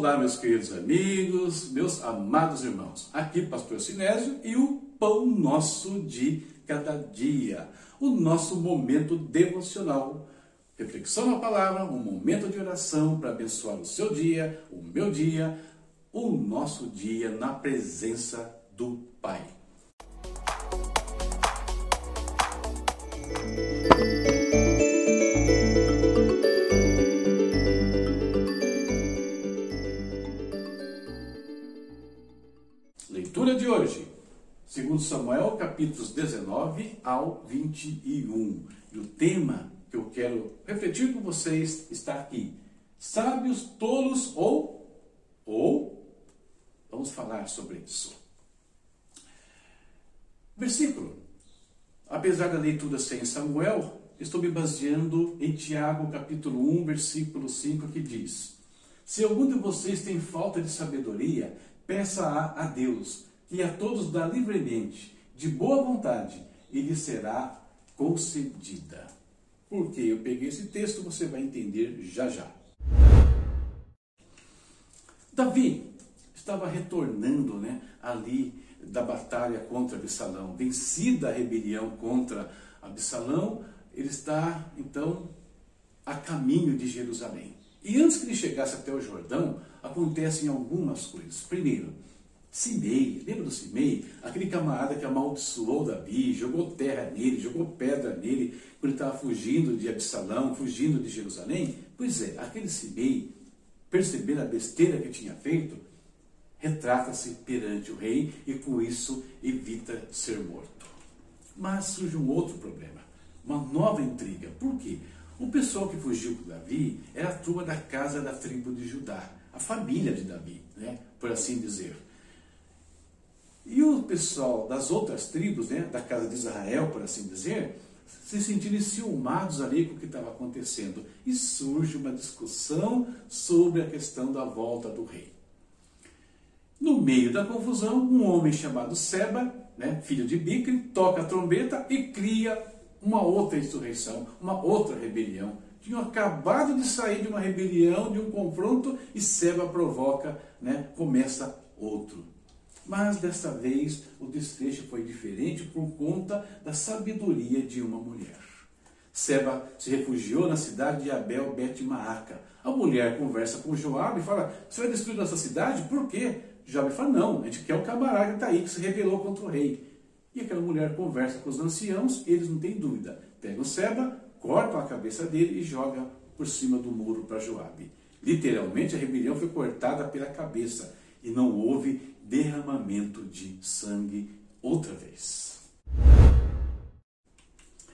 Olá, meus queridos amigos, meus amados irmãos. Aqui, Pastor Sinésio e o Pão Nosso de Cada Dia, o nosso momento devocional. Reflexão na palavra, um momento de oração para abençoar o seu dia, o meu dia, o nosso dia na presença do Pai. Samuel, capítulos 19 ao 21. E o tema que eu quero refletir com vocês está aqui: sábios, tolos ou ou vamos falar sobre isso. Versículo. Apesar da leitura sem Samuel, estou me baseando em Tiago, capítulo 1, versículo 5, que diz: Se algum de vocês tem falta de sabedoria, peça-a a Deus, que a todos dá livremente, de boa vontade, e lhe será concedida. Por que eu peguei esse texto, você vai entender já já. Davi estava retornando né, ali da batalha contra Absalão, vencida a rebelião contra Absalão, ele está então a caminho de Jerusalém. E antes que ele chegasse até o Jordão, acontecem algumas coisas. Primeiro, Simei, lembra do Simei? Aquele camarada que amaldiçoou Davi, jogou terra nele, jogou pedra nele, quando ele estava fugindo de Absalão, fugindo de Jerusalém? Pois é, aquele Simei, percebendo a besteira que tinha feito, retrata-se perante o rei e com isso evita ser morto. Mas surge um outro problema, uma nova intriga. Por quê? O pessoal que fugiu com Davi era a turma da casa da tribo de Judá, a família de Davi, né, por assim dizer. E o pessoal das outras tribos, né, da casa de Israel, por assim dizer, se sentiram enciumados ali com o que estava acontecendo. E surge uma discussão sobre a questão da volta do rei. No meio da confusão, um homem chamado Seba, né, filho de Bicre, toca a trombeta e cria uma outra insurreição, uma outra rebelião. Tinham acabado de sair de uma rebelião, de um confronto, e Seba provoca, né, começa outro. Mas desta vez o desfecho foi diferente por conta da sabedoria de uma mulher. Seba se refugiou na cidade de Abel Bet Maaca. A mulher conversa com Joabe e fala: Você vai destruir nossa cidade? Por quê? Joabe fala: Não, a gente quer o camarada que está aí, que se rebelou contra o rei. E aquela mulher conversa com os anciãos, eles não têm dúvida. Pegam Seba, cortam a cabeça dele e jogam por cima do muro para Joabe. Literalmente a rebelião foi cortada pela cabeça e não houve derramamento de sangue outra vez.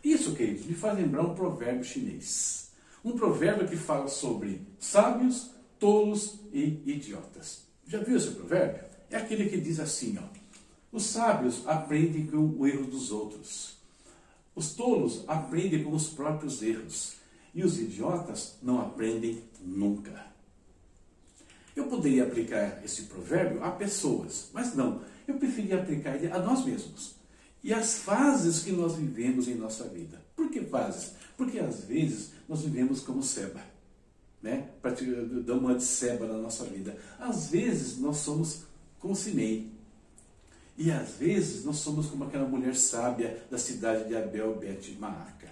Isso, queridos, me faz lembrar um provérbio chinês. Um provérbio que fala sobre sábios, tolos e idiotas. Já viu esse provérbio? É aquele que diz assim, ó. Os sábios aprendem com o erro dos outros. Os tolos aprendem com os próprios erros. E os idiotas não aprendem nunca. Eu poderia aplicar esse provérbio a pessoas, mas não. Eu preferia aplicar ele a nós mesmos. E as fases que nós vivemos em nossa vida. Por que fases? Porque às vezes nós vivemos como Seba. Né? Dar uma de Seba na nossa vida. Às vezes nós somos como Simei. E às vezes nós somos como aquela mulher sábia da cidade de Abel Bet Maaca.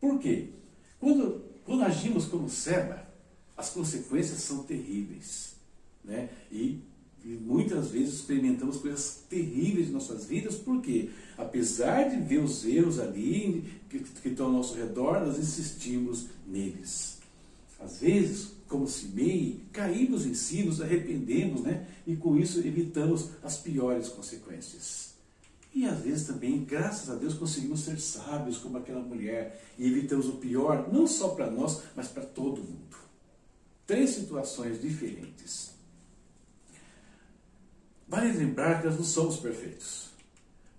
Por quê? Quando, quando agimos como Seba, as consequências são terríveis. Né? E, e muitas vezes experimentamos coisas terríveis em nossas vidas, porque apesar de ver os erros ali que, que estão ao nosso redor, nós insistimos neles. Às vezes, como Simei, caímos em si, nos arrependemos, né? e com isso evitamos as piores consequências. E às vezes também, graças a Deus, conseguimos ser sábios como aquela mulher e evitamos o pior, não só para nós, mas para todo mundo. Três situações diferentes. Vale lembrar que nós não somos perfeitos.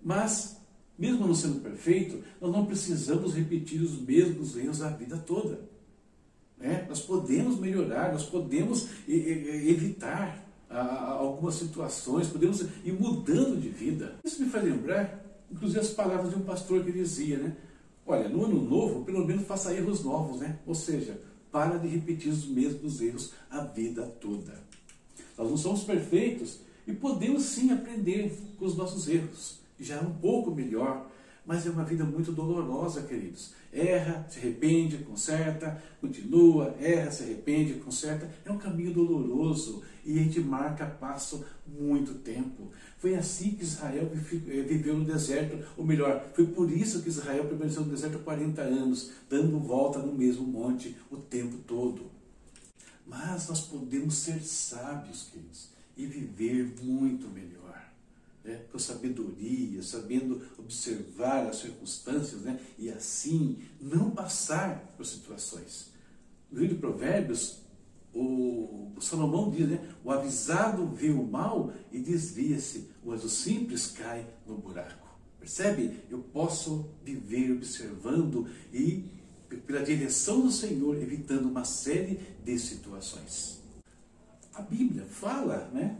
Mas, mesmo não sendo perfeito, nós não precisamos repetir os mesmos erros a vida toda. Né? Nós podemos melhorar, nós podemos evitar algumas situações, podemos ir mudando de vida. Isso me faz lembrar, inclusive, as palavras de um pastor que dizia, né? Olha, no ano novo, pelo menos faça erros novos, né? Ou seja, para de repetir os mesmos erros a vida toda. Nós não somos perfeitos e podemos sim aprender com os nossos erros. Já é um pouco melhor, mas é uma vida muito dolorosa, queridos. Erra, se arrepende, conserta, continua, erra, se arrepende, conserta. É um caminho doloroso e a gente marca passo muito tempo. Foi assim que Israel eh, viveu no deserto, ou melhor, foi por isso que Israel permaneceu no deserto 40 anos, dando volta no mesmo monte o tempo todo. Mas nós podemos ser sábios, queridos, e viver muito melhor né, com sabedoria, sabendo observar as circunstâncias né, e assim não passar por situações. No livro de Provérbios, o, Salomão diz, né, o avisado vê o mal e desvia-se, mas o simples cai no buraco. Percebe? Eu posso viver observando e, pela direção do Senhor, evitando uma série de situações. A Bíblia fala né,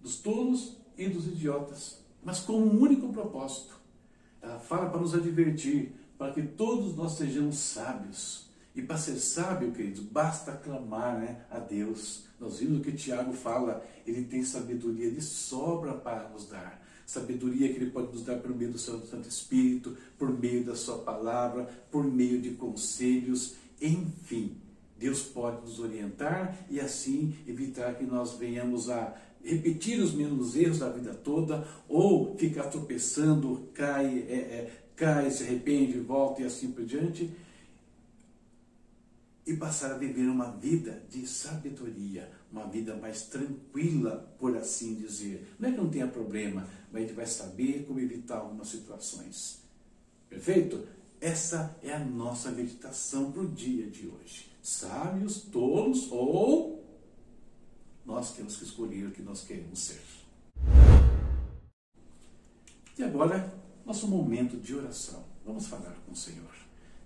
dos tolos e dos idiotas, mas com um único propósito. Ela fala para nos advertir, para que todos nós sejamos sábios. E para ser sábio, queridos, basta clamar né, a Deus. Nós vimos o que Tiago fala, ele tem sabedoria de sobra para nos dar. Sabedoria que ele pode nos dar por meio do seu Santo Espírito, por meio da sua palavra, por meio de conselhos, enfim. Deus pode nos orientar e assim evitar que nós venhamos a repetir os mesmos erros da vida toda, ou ficar tropeçando, cai, é, é, cai, se arrepende, volta e assim por diante, e passar a viver uma vida de sabedoria, uma vida mais tranquila, por assim dizer. Não é que não tenha problema, mas a gente vai saber como evitar algumas situações. Perfeito? Essa é a nossa meditação para o dia de hoje. Sábios, tolos ou nós temos que escolher o que nós queremos ser. E agora, nosso momento de oração. Vamos falar com o Senhor.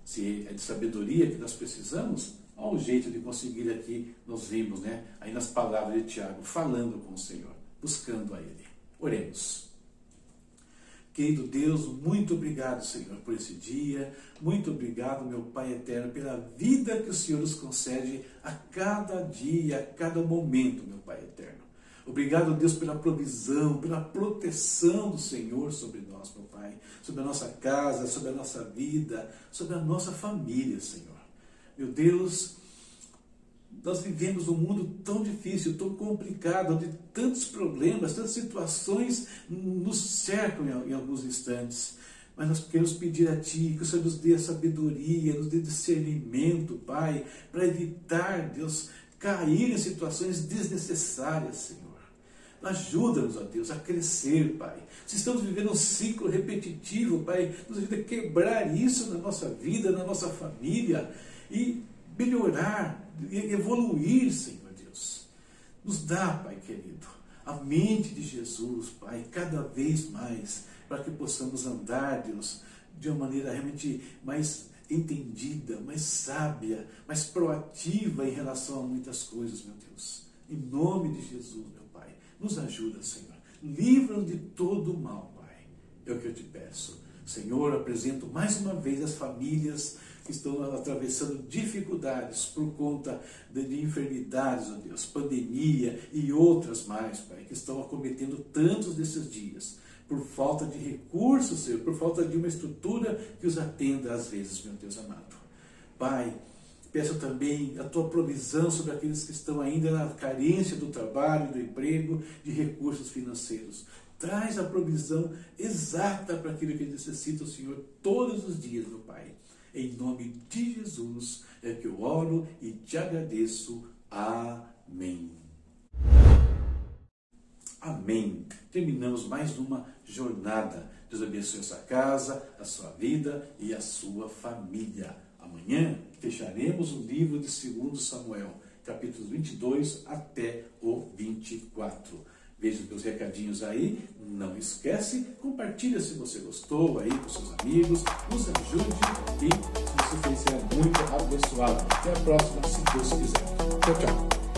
Se é de sabedoria que nós precisamos, ao jeito de conseguir aqui, nós vimos, né, aí nas palavras de Tiago, falando com o Senhor, buscando a Ele. Oremos. Querido Deus, muito obrigado, Senhor, por esse dia. Muito obrigado, meu Pai eterno, pela vida que o Senhor nos concede a cada dia, a cada momento, meu Pai eterno. Obrigado, Deus, pela provisão, pela proteção do Senhor sobre nós, meu Pai, sobre a nossa casa, sobre a nossa vida, sobre a nossa família, Senhor. Meu Deus, nós vivemos um mundo tão difícil, tão complicado, onde tantos problemas, tantas situações nos cercam em, alguns instantes. Mas nós queremos pedir a Ti que o Senhor nos dê a sabedoria, nos dê discernimento, Pai, para evitar, Deus, cair em situações desnecessárias, Senhor. Ajuda-nos, ó Deus, a crescer, Pai. Se estamos vivendo um ciclo repetitivo, Pai, nos ajuda a quebrar isso na nossa vida, na nossa família e melhorar, evoluir, Senhor Deus. Nos dá, Pai querido, a mente de Jesus, Pai, cada vez mais, para que possamos andar, Deus, de uma maneira realmente mais entendida, mais sábia, mais proativa em relação a muitas coisas, meu Deus. Em nome de Jesus, meu Pai, nos ajuda, Senhor. Livra-nos de todo o mal, Pai. É o que eu te peço. Senhor, apresento mais uma vez as famílias estão atravessando dificuldades por conta de, de enfermidades, ó Deus, pandemia e outras mais, Pai, que estão acometendo tantos desses dias, por falta de recursos, Senhor, por falta de uma estrutura que os atenda às vezes, meu Deus amado. Pai, peço também a tua provisão sobre aqueles que estão ainda na carência do trabalho, do emprego, de recursos financeiros. Traz a provisão exata para aquilo que necessita o Senhor todos os dias, meu Pai. Em nome de Jesus é que eu oro e te agradeço. Amém. Amém. Terminamos mais uma jornada. Deus abençoe a sua casa, a sua vida e a sua família. Amanhã fecharemos o livro de 2 Samuel, capítulos 22 até o 24. Veja os recadinhos aí. Não esquece, compartilha se você gostou aí com seus amigos, nos ajude e você será muito abençoado. Até a próxima, se Deus quiser. Tchau, tchau.